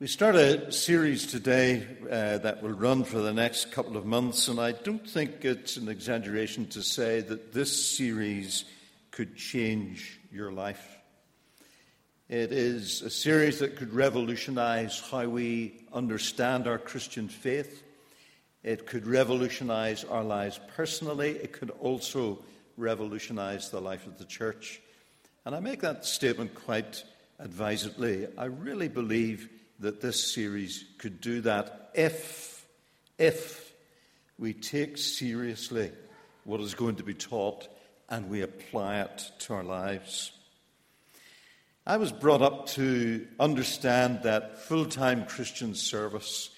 We start a series today uh, that will run for the next couple of months, and I don't think it's an exaggeration to say that this series could change your life. It is a series that could revolutionize how we understand our Christian faith. It could revolutionize our lives personally. It could also revolutionize the life of the church. And I make that statement quite advisedly. I really believe that this series could do that if, if we take seriously what is going to be taught and we apply it to our lives. I was brought up to understand that full time Christian service,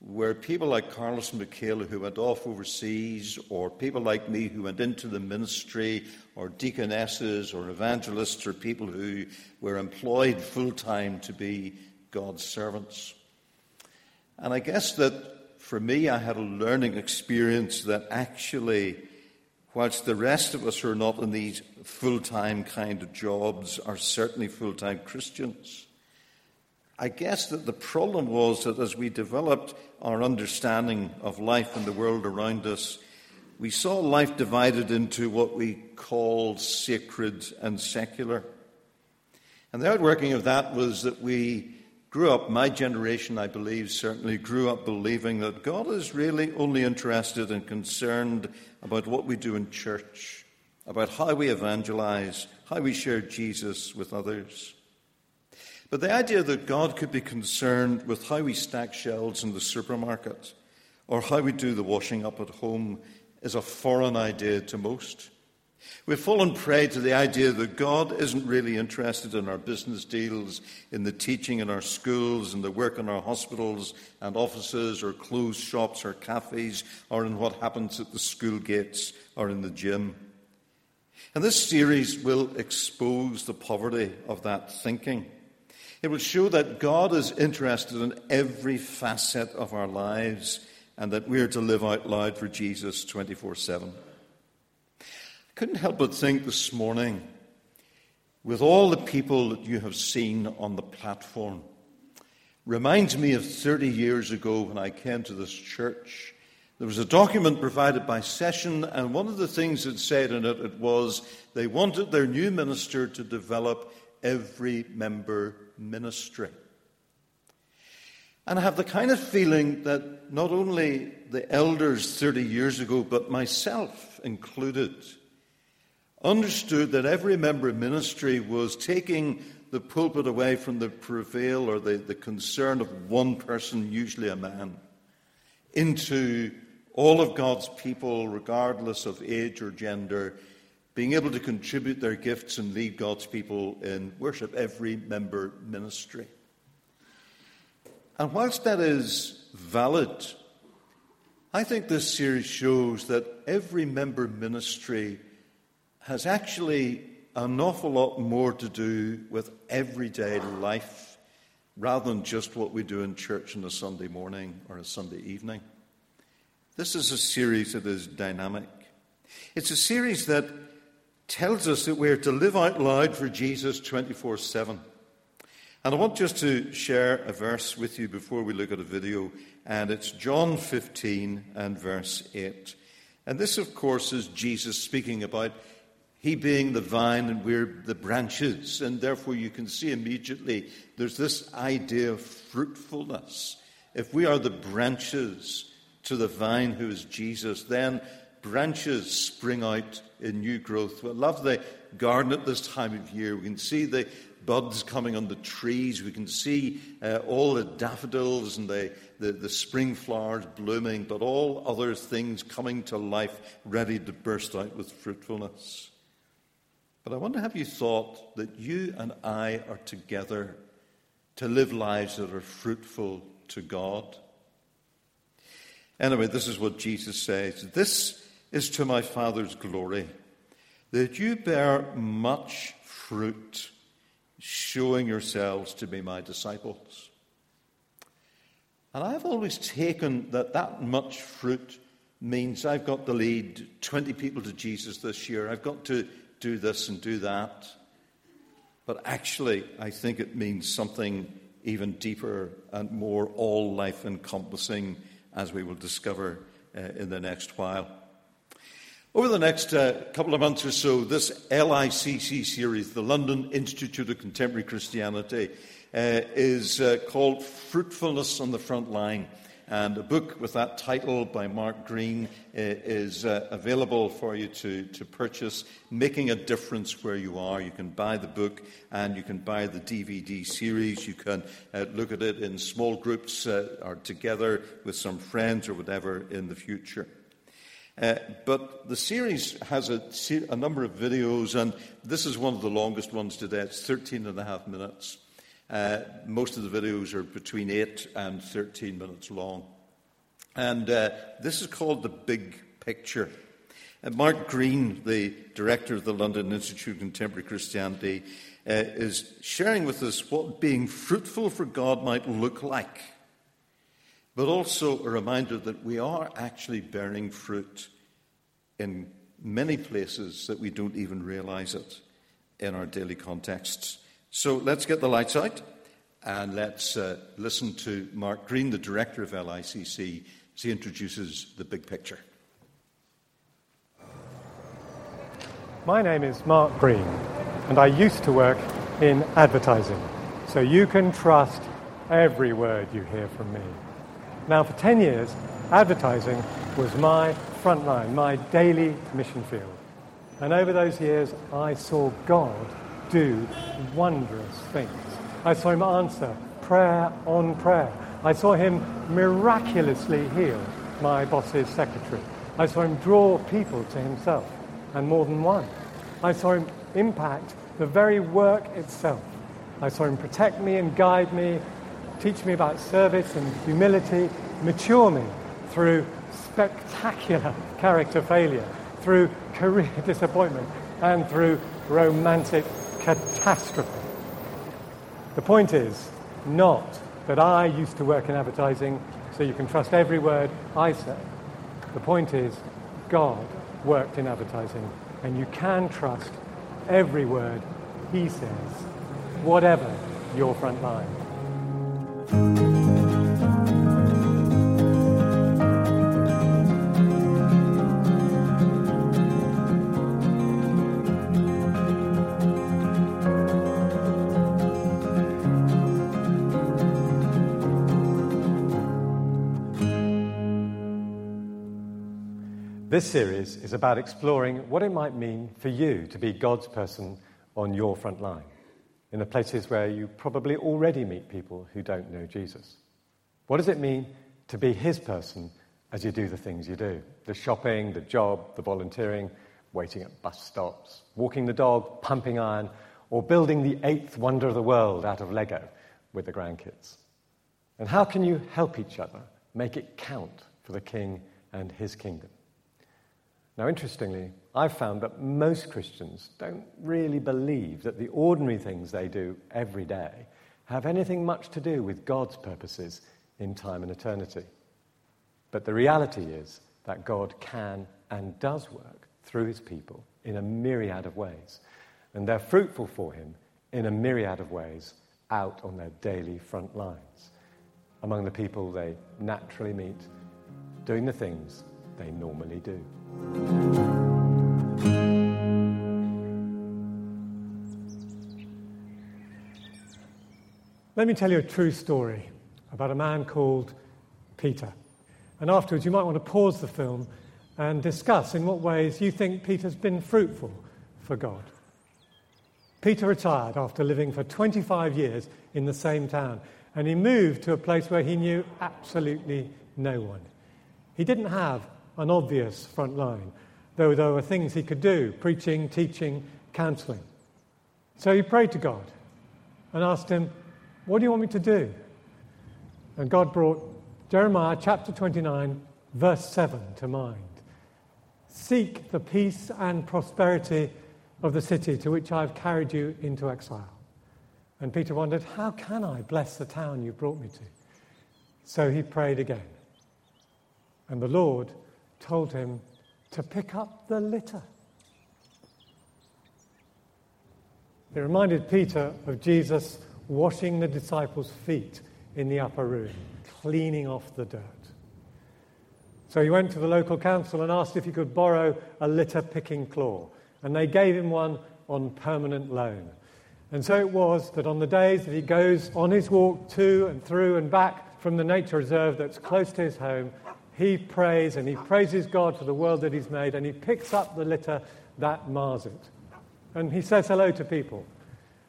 where people like Carlos Michaela who went off overseas, or people like me who went into the ministry, or deaconesses, or evangelists, or people who were employed full time to be God's servants. And I guess that for me, I had a learning experience that actually, whilst the rest of us who are not in these full time kind of jobs are certainly full time Christians, I guess that the problem was that as we developed our understanding of life and the world around us, we saw life divided into what we call sacred and secular. And the outworking of that was that we grew up, my generation, I believe, certainly grew up believing that God is really only interested and concerned about what we do in church, about how we evangelize, how we share Jesus with others. But the idea that God could be concerned with how we stack shelves in the supermarket or how we do the washing up at home is a foreign idea to most. We've fallen prey to the idea that God isn't really interested in our business deals, in the teaching in our schools, in the work in our hospitals and offices, or closed shops or cafes, or in what happens at the school gates or in the gym. And this series will expose the poverty of that thinking. It will show that God is interested in every facet of our lives and that we are to live out loud for Jesus 24 7 couldn't help but think this morning, with all the people that you have seen on the platform, reminds me of 30 years ago when I came to this church. There was a document provided by Session, and one of the things it said in it, it was they wanted their new minister to develop every member ministry. And I have the kind of feeling that not only the elders 30 years ago, but myself included, understood that every member of ministry was taking the pulpit away from the prevail or the, the concern of one person, usually a man, into all of God's people, regardless of age or gender, being able to contribute their gifts and lead God's people in worship, every member ministry. And whilst that is valid, I think this series shows that every member ministry has actually an awful lot more to do with everyday life rather than just what we do in church on a Sunday morning or a Sunday evening. This is a series that is dynamic. It's a series that tells us that we're to live out loud for Jesus 24 7. And I want just to share a verse with you before we look at a video, and it's John 15 and verse 8. And this, of course, is Jesus speaking about he being the vine and we're the branches. And therefore, you can see immediately there's this idea of fruitfulness. If we are the branches to the vine who is Jesus, then branches spring out in new growth. I love the garden at this time of year. We can see the buds coming on the trees. We can see uh, all the daffodils and the, the, the spring flowers blooming, but all other things coming to life, ready to burst out with fruitfulness. But I wonder have you thought that you and I are together to live lives that are fruitful to God? Anyway, this is what Jesus says This is to my Father's glory, that you bear much fruit, showing yourselves to be my disciples. And I've always taken that that much fruit means I've got to lead 20 people to Jesus this year. I've got to do this and do that. But actually, I think it means something even deeper and more all life encompassing, as we will discover uh, in the next while. Over the next uh, couple of months or so, this LICC series, the London Institute of Contemporary Christianity, uh, is uh, called Fruitfulness on the Front Line. And a book with that title by Mark Greene uh, is uh, available for you to, to purchase, Making a Difference Where You Are. You can buy the book and you can buy the DVD series. You can uh, look at it in small groups or together with some friends or whatever in the future. Uh, but the series has a, a number of videos, and this is one of the longest ones today. It's 13 and a half minutes. Uh, most of the videos are between 8 and 13 minutes long. And uh, this is called The Big Picture. Mark Greene, the director of the London Institute of Contemporary Christianity, uh, is sharing with us what being fruitful for God might look like, but also a reminder that we are actually bearing fruit in many places that we don't even realize it in our daily contexts. So let's get the lights out and let's uh, listen to Mark Greene, the director of LICC, as he introduces the big picture. My name is Mark Greene, and I used to work in advertising, so you can trust every word you hear from me. Now, for 10 years, advertising was my front line, my daily mission field. And over those years, I saw God do wondrous things. I saw him answer prayer on prayer. I saw him miraculously heal my boss's secretary. I saw him draw people to himself, and more than one. I saw him impact the very work itself. I saw him protect me and guide me, teach me about service and humility, mature me through spectacular character failure, through career disappointment, and through romantic catastrophe. The point is not that I used to work in advertising, so you can trust every word I say. The point is, God worked in advertising, and you can trust every word He says, whatever your front line. This series is about exploring what it might mean for you to be God's person on your front line, in the places where you probably already meet people who don't know Jesus. What does it mean to be His person as you do the things you do? The shopping, the job, the volunteering, waiting at bus stops, walking the dog, pumping iron, or building the eighth wonder of the world out of Lego with the grandkids. And how can you help each other make it count for the King and His kingdom? Now, interestingly, I've found that most Christians don't really believe that the ordinary things they do every day have anything much to do with God's purposes in time and eternity. But the reality is that God can and does work through his people in a myriad of ways, and they're fruitful for him in a myriad of ways out on their daily front lines, among the people they naturally meet, doing the things they normally do. Let me tell you a true story about a man called Peter. And afterwards, you might want to pause the film and discuss in what ways you think Peter's been fruitful for God. Peter retired after living for 25 years in the same town, and he moved to a place where he knew absolutely no one. He didn't have an obvious front line, though there were things he could do preaching, teaching, counseling. So he prayed to God and asked him, What do you want me to do? And God brought Jeremiah chapter 29, verse 7 to mind. Seek the peace and prosperity of the city to which I have carried you into exile. And Peter wondered, How can I bless the town you brought me to? So he prayed again. And the Lord told him to pick up the litter. It reminded Peter of Jesus washing the disciples' feet in the upper room, cleaning off the dirt. So he went to the local council and asked if he could borrow a litter picking claw, and they gave him one on permanent loan. And so it was that on the days that he goes on his walk to and through and back from the nature reserve that's close to his home, he prays and he praises God for the world that he's made and he picks up the litter that mars it. And he says hello to people.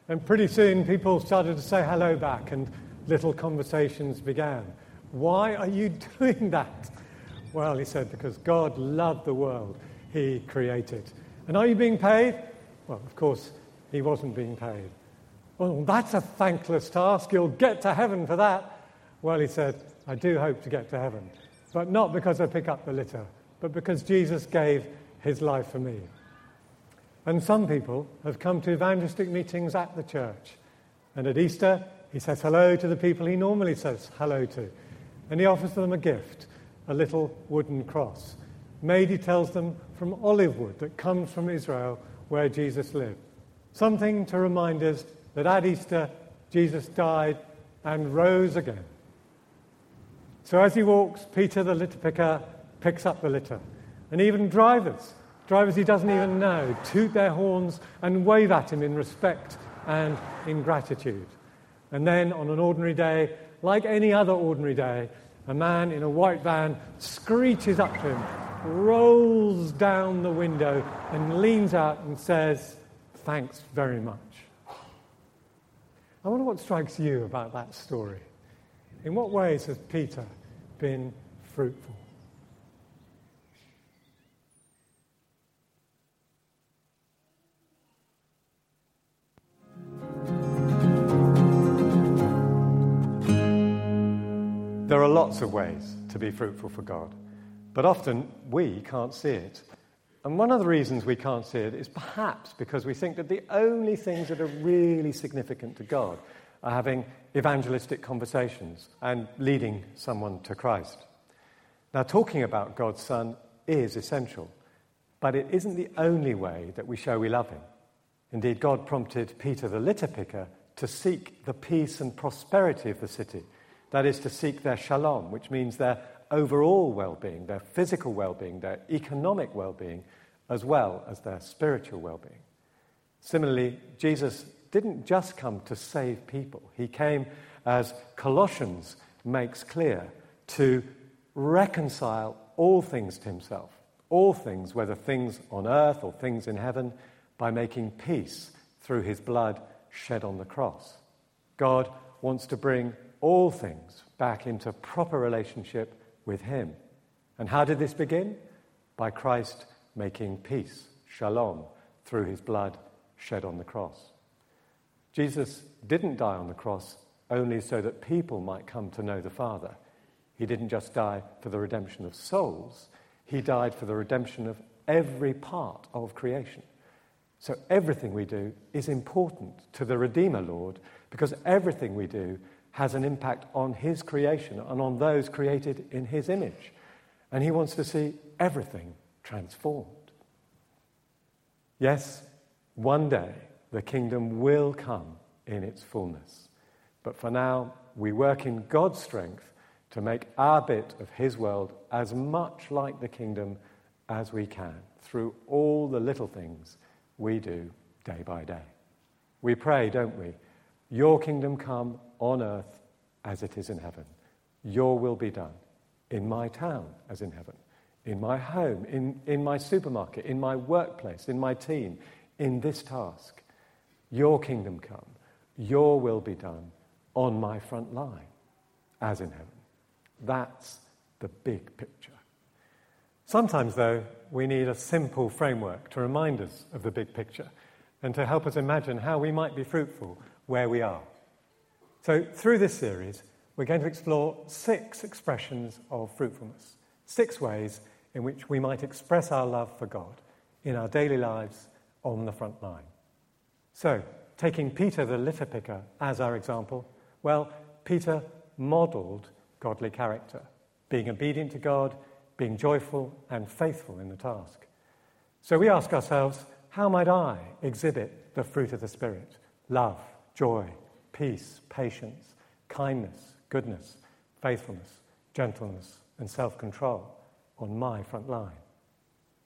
And pretty soon people started to say hello back and little conversations began. Why are you doing that? Well, he said, because God loved the world he created. And are you being paid? Well, of course, he wasn't being paid. Well, that's a thankless task. You'll get to heaven for that. Well, he said, I do hope to get to heaven but not because I pick up the litter, but because Jesus gave his life for me. And some people have come to evangelistic meetings at the church. And at Easter, he says hello to the people he normally says hello to. And he offers them a gift, a little wooden cross, made, he tells them, from olive wood that comes from Israel where Jesus lived. Something to remind us that at Easter, Jesus died and rose again. So as he walks, Peter the litter picker picks up the litter. And even drivers, drivers he doesn't even know, toot their horns and wave at him in respect and in gratitude. And then on an ordinary day, like any other ordinary day, a man in a white van screeches up to him, rolls down the window, and leans out and says, Thanks very much. I wonder what strikes you about that story. In what ways has Peter been fruitful. There are lots of ways to be fruitful for God, but often we can't see it. And one of the reasons we can't see it is perhaps because we think that the only things that are really significant to God are having evangelistic conversations and leading someone to Christ. Now, talking about God's Son is essential, but it isn't the only way that we show we love Him. Indeed, God prompted Peter the litter picker to seek the peace and prosperity of the city. That is, to seek their shalom, which means their overall well being, their physical well being, their economic well being, as well as their spiritual well being. Similarly, Jesus didn't just come to save people, he came, as Colossians makes clear, to reconcile all things to himself. All things, whether things on earth or things in heaven, by making peace through his blood shed on the cross. God wants to bring all things back into proper relationship with him. And how did this begin? By Christ making peace, shalom, through his blood shed on the cross. Jesus didn't die on the cross only so that people might come to know the Father. He didn't just die for the redemption of souls, He died for the redemption of every part of creation. So everything we do is important to the Redeemer Lord because everything we do has an impact on His creation and on those created in His image. And He wants to see everything transformed. Yes, one day the kingdom will come in its fullness. But for now, we work in God's strength to make our bit of His world as much like the kingdom as we can through all the little things we do day by day. We pray, don't we? Your kingdom come on earth as it is in heaven. Your will be done in my town as in heaven, in my home, in, in my supermarket, in my workplace, in my team, in this task. Your kingdom come, your will be done on my front line as in heaven. That's the big picture. Sometimes, though, we need a simple framework to remind us of the big picture and to help us imagine how we might be fruitful where we are. So, through this series, we're going to explore six expressions of fruitfulness, six ways in which we might express our love for God in our daily lives on the front line. So, taking Peter the litter picker as our example, well, Peter modeled godly character, being obedient to God, being joyful and faithful in the task. So we ask ourselves, how might I exhibit the fruit of the Spirit? Love, joy, peace, patience, kindness, goodness, faithfulness, gentleness, and self control on my front line.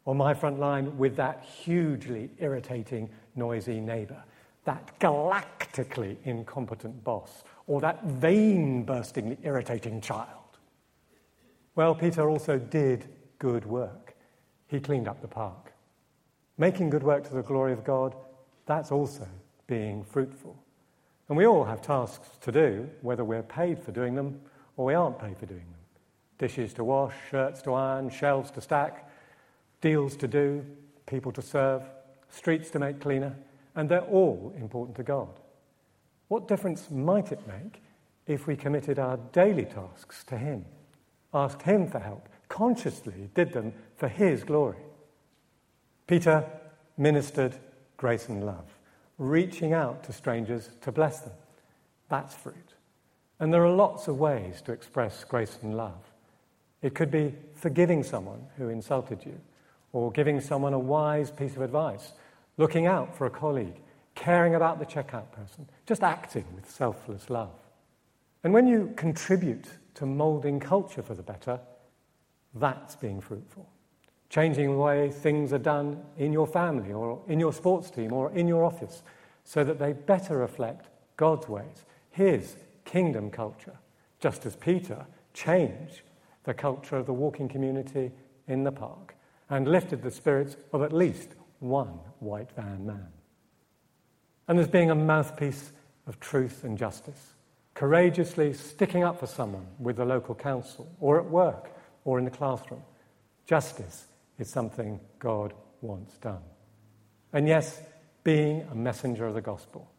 On my front line with that hugely irritating, noisy neighbor, that galactically incompetent boss, or that vein burstingly irritating child. Well, Peter also did good work. He cleaned up the park. Making good work to the glory of God, that's also being fruitful. And we all have tasks to do, whether we're paid for doing them or we aren't paid for doing them. Dishes to wash, shirts to iron, shelves to stack, deals to do, people to serve, streets to make cleaner, and they're all important to God. What difference might it make if we committed our daily tasks to Him, asked Him for help, consciously did them for His glory? Peter ministered grace and love reaching out to strangers to bless them. That's fruit. And there are lots of ways to express grace and love. It could be forgiving someone who insulted you, or giving someone a wise piece of advice, looking out for a colleague, caring about the checkout person, just acting with selfless love. And when you contribute to molding culture for the better, that's being fruitful changing the way things are done in your family or in your sports team or in your office so that they better reflect God's ways, His kingdom culture, just as Peter changed the culture of the walking community in the park and lifted the spirits of at least one white van man. And as being a mouthpiece of truth and justice, courageously sticking up for someone with the local council or at work or in the classroom. Justice is something God wants done. And yes, being a messenger of the gospel.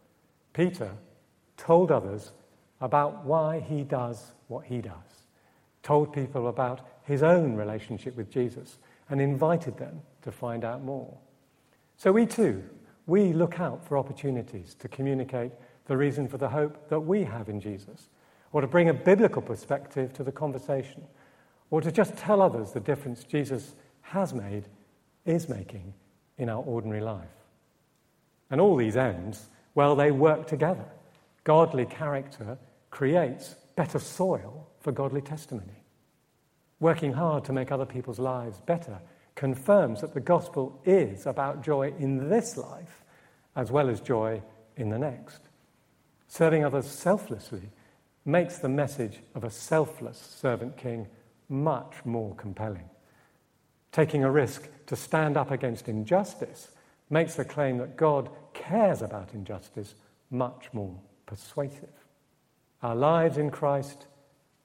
Peter told others about why he does what he does, told people about his own relationship with Jesus, and invited them to find out more. So we too, we look out for opportunities to communicate the reason for the hope that we have in Jesus, or to bring a biblical perspective to the conversation, or to just tell others the difference Jesus has made, is making in our ordinary life. And all these ends, well, they work together. Godly character creates better soil for godly testimony. Working hard to make other people's lives better confirms that the gospel is about joy in this life as well as joy in the next. Serving others selflessly makes the message of a selfless servant king much more compelling. Taking a risk to stand up against injustice makes the claim that God cares about injustice much more persuasive. Our lives in Christ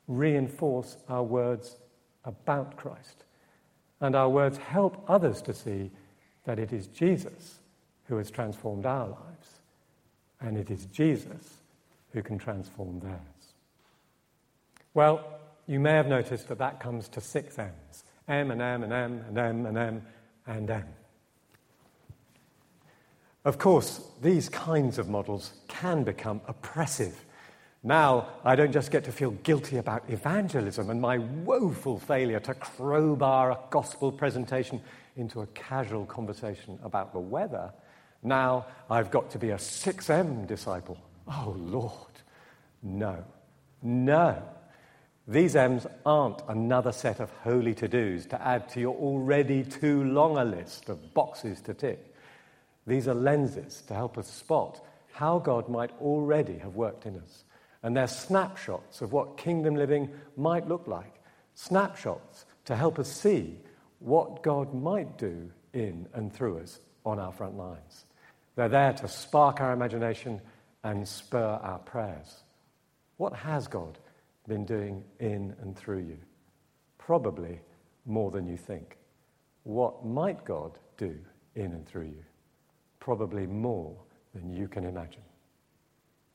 reinforce our words about Christ, and our words help others to see that it is Jesus who has transformed our lives, and it is Jesus who can transform theirs. Well, you may have noticed that that comes to six M's. M and M and M and M and M and M. Of course, these kinds of models can become oppressive. Now, I don't just get to feel guilty about evangelism and my woeful failure to crowbar a gospel presentation into a casual conversation about the weather. Now, I've got to be a 6M disciple. Oh, Lord. No. No. These M's aren't another set of holy to dos to add to your already too long a list of boxes to tick. These are lenses to help us spot how God might already have worked in us. And they're snapshots of what kingdom living might look like. Snapshots to help us see what God might do in and through us on our front lines. They're there to spark our imagination and spur our prayers. What has God been doing in and through you? Probably more than you think. What might God do in and through you? Probably more than you can imagine.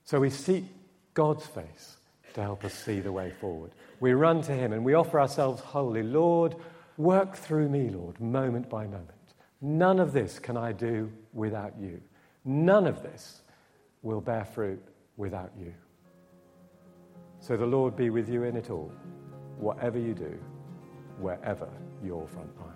So we seek God's face to help us see the way forward. We run to Him and we offer ourselves wholly. Lord, work through me, Lord, moment by moment. None of this can I do without you. None of this will bear fruit without you. So the Lord be with you in it all, whatever you do, wherever your front line.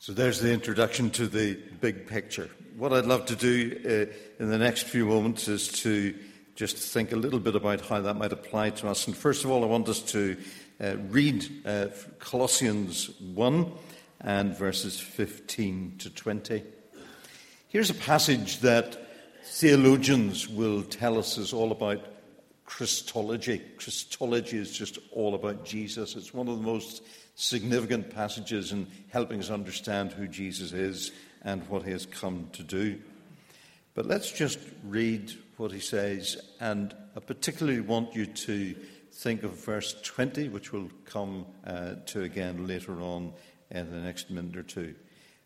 So there's the introduction to the big picture. What I'd love to do uh, in the next few moments is to just think a little bit about how that might apply to us. And first of all, I want us to uh, read uh, Colossians 1 and verses 15 to 20. Here's a passage that theologians will tell us is all about Christology. Christology is just all about Jesus. It's one of the most significant passages in helping us understand who Jesus is and what he has come to do. But let's just read what he says, and I particularly want you to think of verse 20, which we'll come uh, to again later on in the next minute or two.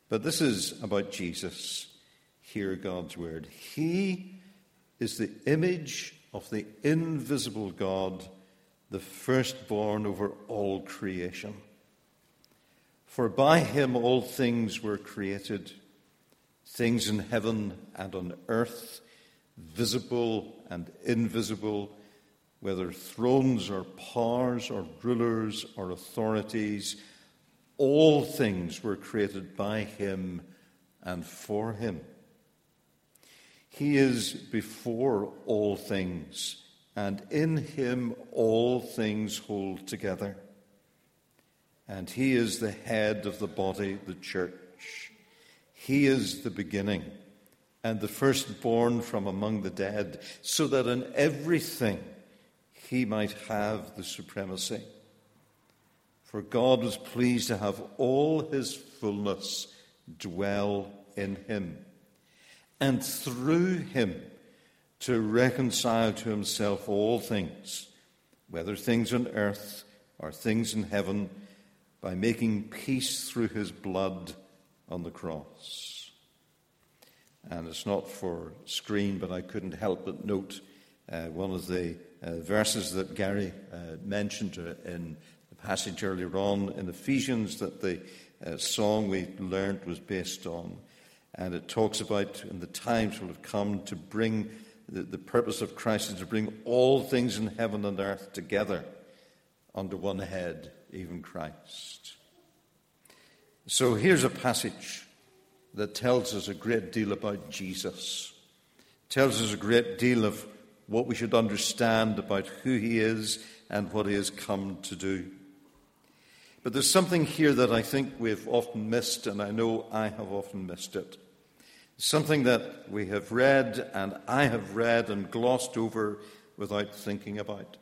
But this is about Jesus. Hear God's word. He is the image of the invisible God, the firstborn over all creation. For by him all things were created, things in heaven and on earth, visible and invisible, whether thrones or powers or rulers or authorities, all things were created by him and for him. He is before all things, and in him all things hold together and he is the head of the body, the church. He is the beginning and the firstborn from among the dead, so that in everything he might have the supremacy. For God was pleased to have all his fullness dwell in him, and through him to reconcile to himself all things, whether things on earth or things in heaven by making peace through his blood on the cross. And it's not for screen, but I couldn't help but note uh, one of the verses that Gary uh, mentioned uh, in the passage earlier on in Ephesians that the uh, song we learned was based on. And it talks about, in the times will have come to bring the, the purpose of Christ is to bring all things in heaven and earth together under one head even Christ. So here's a passage that tells us a great deal about Jesus, tells us a great deal of what we should understand about who he is and what he has come to do. But there's something here that I think we've often missed, and I know I have often missed it. Something that we have read and I have read and glossed over without thinking about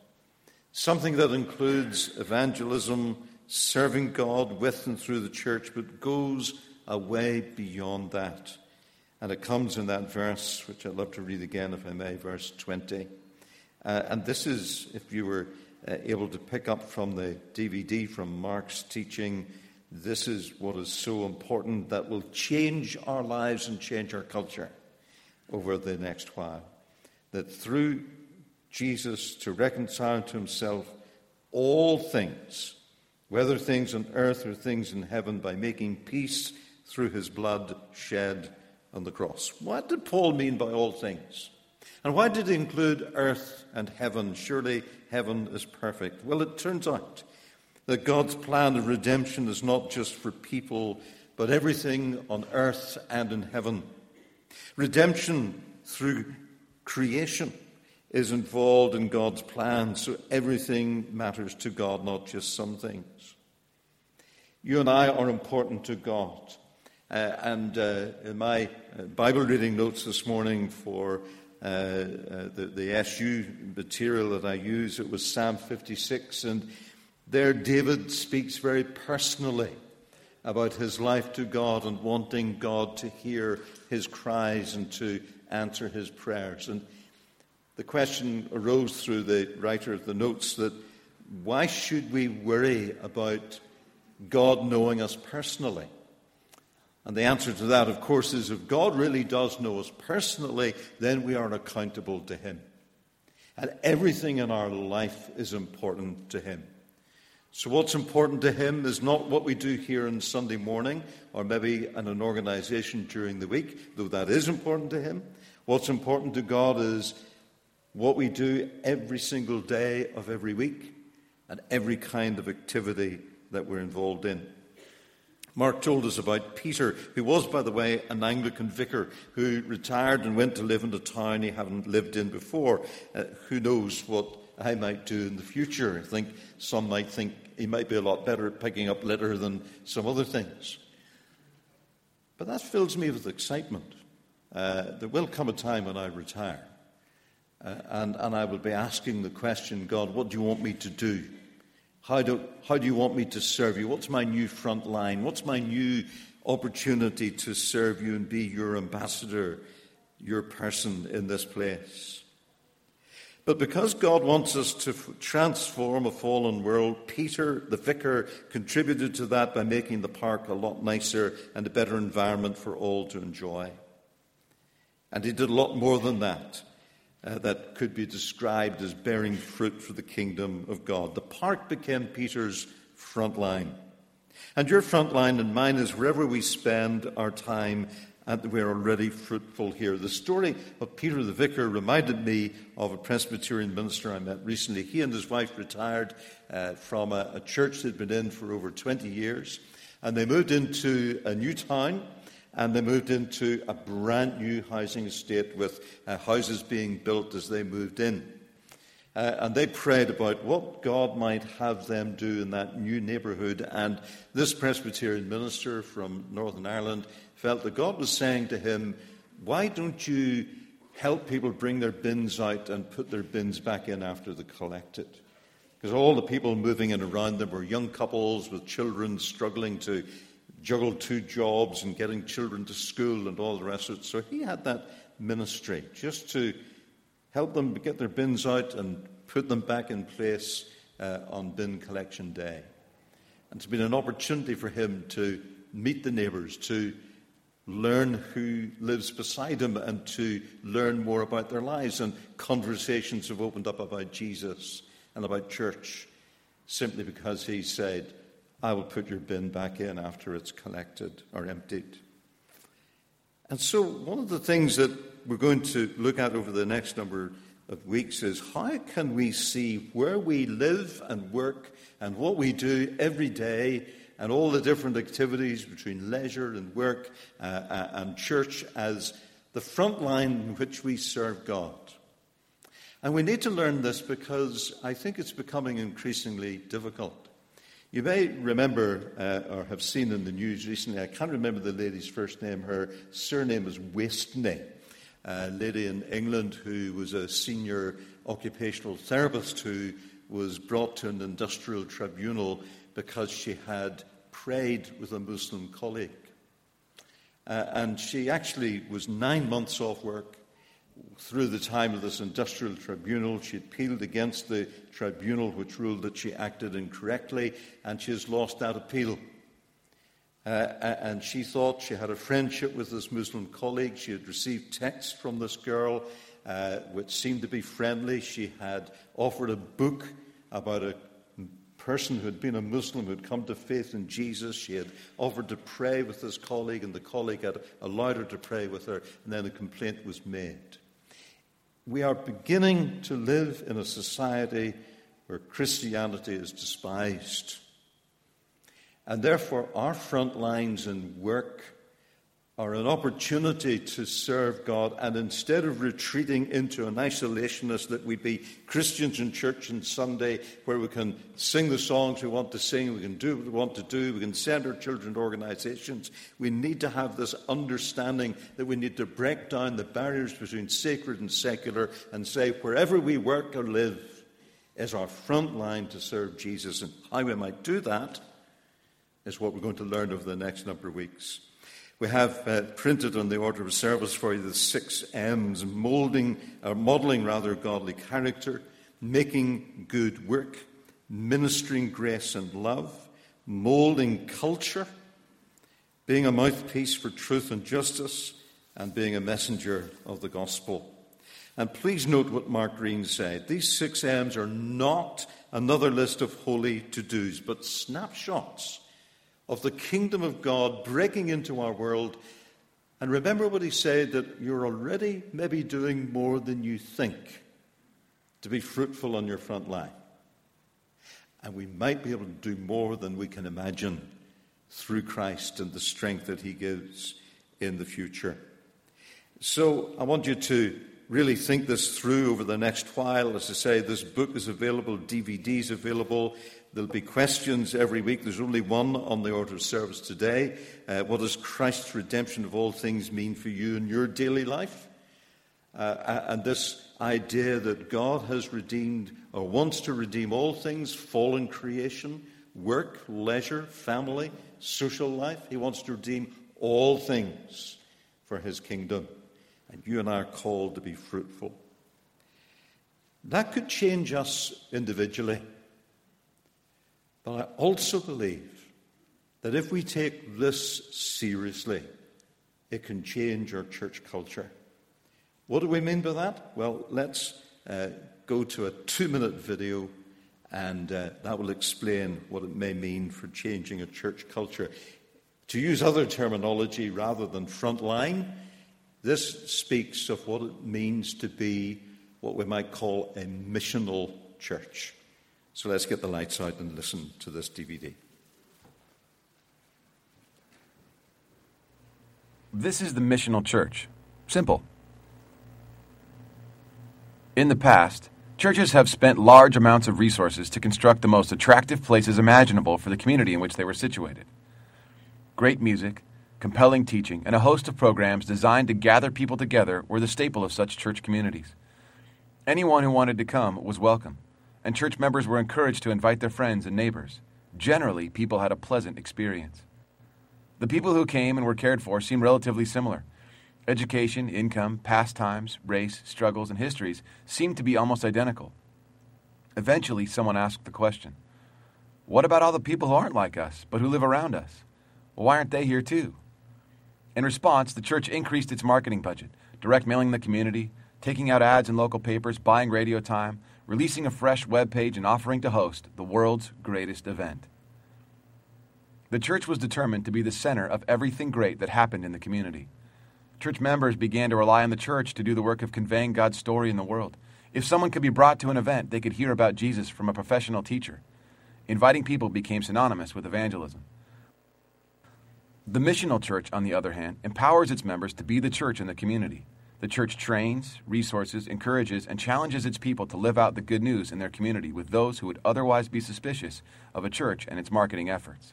something that includes evangelism, serving God with and through the church, but goes a way beyond that. And it comes in that verse, which I'd love to read again, if I may, verse 20. Uh, and this is, if you were uh, able to pick up from the DVD from Mark's teaching, this is what is so important that will change our lives and change our culture over the next while. That through Jesus to reconcile to himself all things, whether things on earth or things in heaven, by making peace through his blood shed on the cross. What did Paul mean by all things? And why did he include earth and heaven? Surely heaven is perfect. Well, it turns out that God's plan of redemption is not just for people, but everything on earth and in heaven. Redemption through creation is involved in God's plan, so everything matters to God, not just some things. You and I are important to God. Uh, and uh, in my Bible reading notes this morning for uh, uh, the, the SU material that I use, it was Psalm 56. And there, David speaks very personally about his life to God and wanting God to hear his cries and to answer his prayers. And the question arose through the writer of the notes that why should we worry about God knowing us personally? And the answer to that, of course, is if God really does know us personally, then we are accountable to Him. And everything in our life is important to Him. So, what's important to Him is not what we do here on Sunday morning or maybe in an organization during the week, though that is important to Him. What's important to God is what we do every single day of every week and every kind of activity that we're involved in. Mark told us about Peter, who was, by the way, an Anglican vicar who retired and went to live in a town he hadn't lived in before. Uh, who knows what I might do in the future? I think some might think he might be a lot better at picking up litter than some other things. But that fills me with excitement. Uh, there will come a time when I retire, uh, and, and I will be asking the question God, what do you want me to do? How do, how do you want me to serve you? What's my new front line? What's my new opportunity to serve you and be your ambassador, your person in this place? But because God wants us to transform a fallen world, Peter, the vicar, contributed to that by making the park a lot nicer and a better environment for all to enjoy. And he did a lot more than that uh, that could be described as bearing fruit for the kingdom of God. The park became Peter's front line. And your front line and mine is wherever we spend our time and we're already fruitful here. The story of Peter the Vicar reminded me of a Presbyterian minister I met recently. He and his wife retired uh, from a, a church they'd been in for over 20 years, and they moved into a new town and they moved into a brand new housing estate with uh, houses being built as they moved in. Uh, and they prayed about what God might have them do in that new neighbourhood. And this Presbyterian minister from Northern Ireland felt that God was saying to him, Why don't you help people bring their bins out and put their bins back in after they collected? Because all the people moving in around them were young couples with children struggling to juggle two jobs and getting children to school and all the rest of it. So he had that ministry just to help them get their bins out and put them back in place uh, on bin collection day. And it's been an opportunity for him to meet the neighbours, to learn who lives beside him, and to learn more about their lives. And conversations have opened up about Jesus and about church simply because he said, I will put your bin back in after it's collected or emptied. And so, one of the things that we're going to look at over the next number of weeks is how can we see where we live and work and what we do every day and all the different activities between leisure and work uh, uh and church as the front line in which we serve God. And we need to learn this because I think it's becoming increasingly difficult. You may remember uh, or have seen in the news recently, I can't remember the lady's first name, her surname is Wasteney, a lady in England who was a senior occupational therapist who was brought to an industrial tribunal because she had prayed with a Muslim colleague. Uh, and she actually was nine months off work through the time of this industrial tribunal, she appealed against the tribunal, which ruled that she acted incorrectly, and she has lost that appeal. Uh, and she thought she had a friendship with this Muslim colleague. She had received texts from this girl, uh, which seemed to be friendly. She had offered a book about a person who had been a Muslim who had come to faith in Jesus. She had offered to pray with this colleague, and the colleague had allowed her to pray with her, and then a complaint was made. We are beginning to live in a society where Christianity is despised. And therefore, our front lines in work are an opportunity to serve God, and instead of retreating into an isolationist, that we be Christians in church on Sunday, where we can sing the songs we want to sing, we can do what we want to do, we can send our children to organizations. We need to have this understanding that we need to break down the barriers between sacred and secular and say, wherever we work or live is our front line to serve Jesus. And how we might do that is what we're going to learn over the next number of weeks. We have uh, printed on the order of service for you the six M's molding, or modeling rather, godly character, making good work, ministering grace and love, molding culture, being a mouthpiece for truth and justice, and being a messenger of the gospel. And please note what Mark Greene said. These six M's are not another list of holy to dos, but snapshots of the kingdom of God breaking into our world. And remember what he said that you're already maybe doing more than you think to be fruitful on your front line. And we might be able to do more than we can imagine through Christ and the strength that He gives in the future. So I want you to really think this through over the next while. As I say, this book is available, DVDs available. There'll be questions every week. There's only one on the order of service today. Uh, what does Christ's redemption of all things mean for you in your daily life? Uh, and this idea that God has redeemed or wants to redeem all things fallen creation, work, leisure, family, social life. He wants to redeem all things for his kingdom. And you and I are called to be fruitful. That could change us individually. But I also believe that if we take this seriously, it can change our church culture. What do we mean by that? Well, let's uh, go to a two minute video, and uh, that will explain what it may mean for changing a church culture. To use other terminology rather than frontline, this speaks of what it means to be what we might call a missional church. So let's get the lights out and listen to this DVD. This is the missional church. Simple. In the past, churches have spent large amounts of resources to construct the most attractive places imaginable for the community in which they were situated. Great music, compelling teaching, and a host of programs designed to gather people together were the staple of such church communities. Anyone who wanted to come was welcome, and church members were encouraged to invite their friends and neighbors. Generally, people had a pleasant experience. The people who came and were cared for seemed relatively similar. Education, income, pastimes, race, struggles, and histories seemed to be almost identical. Eventually, someone asked the question What about all the people who aren't like us, but who live around us? Why aren't they here too? In response, the church increased its marketing budget, direct mailing the community, taking out ads in local papers, buying radio time, releasing a fresh web page, and offering to host the world's greatest event. The church was determined to be the center of everything great that happened in the community. Church members began to rely on the church to do the work of conveying God's story in the world. If someone could be brought to an event, they could hear about Jesus from a professional teacher. Inviting people became synonymous with evangelism. The missional church, on the other hand, empowers its members to be the church in the community. The church trains, resources, encourages, and challenges its people to live out the good news in their community with those who would otherwise be suspicious of a church and its marketing efforts.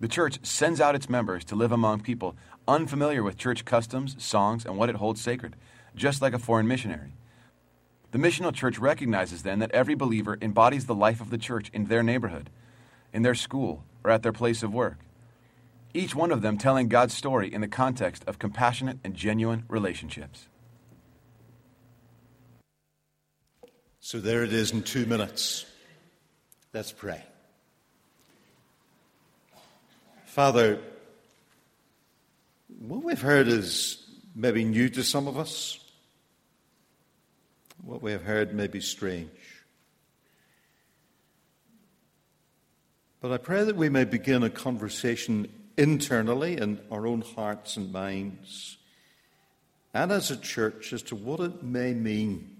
The church sends out its members to live among people unfamiliar with church customs, songs, and what it holds sacred, just like a foreign missionary. The missional church recognizes then that every believer embodies the life of the church in their neighborhood, in their school, or at their place of work each one of them telling God's story in the context of compassionate and genuine relationships. So there it is in two minutes. Let's pray. Father, what we've heard is maybe new to some of us. What we have heard may be strange. But I pray that we may begin a conversation internally in our own hearts and minds, and as a church as to what it may mean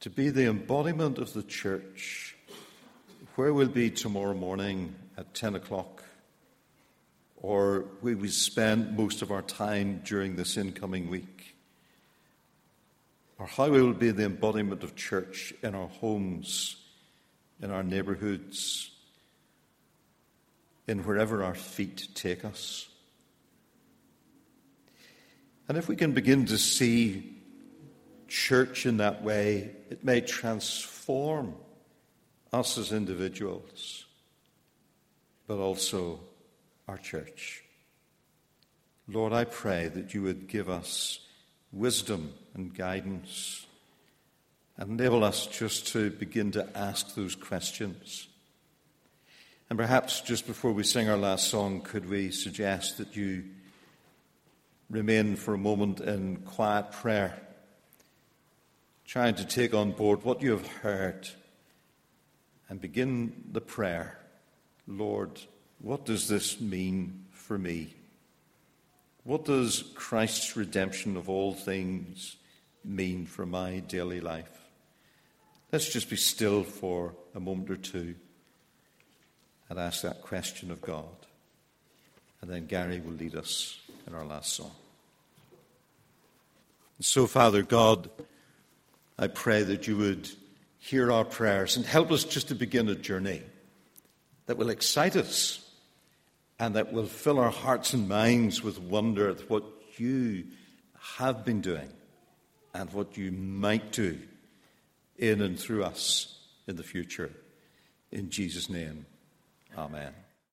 to be the embodiment of the church, where we'll be tomorrow morning at 10 o'clock, or where we spend most of our time during this incoming week, or how we will be the embodiment of church in our homes, in our neighborhoods in wherever our feet take us. And if we can begin to see church in that way, it may transform us as individuals, but also our church. Lord, I pray that you would give us wisdom and guidance and enable us just to begin to ask those questions and perhaps just before we sing our last song, could we suggest that you remain for a moment in quiet prayer, trying to take on board what you have heard and begin the prayer Lord, what does this mean for me? What does Christ's redemption of all things mean for my daily life? Let's just be still for a moment or two and ask that question of God. And then Gary will lead us in our last song. And so, Father God, I pray that you would hear our prayers and help us just to begin a journey that will excite us and that will fill our hearts and minds with wonder at what you have been doing and what you might do in and through us in the future. In Jesus' name, amen.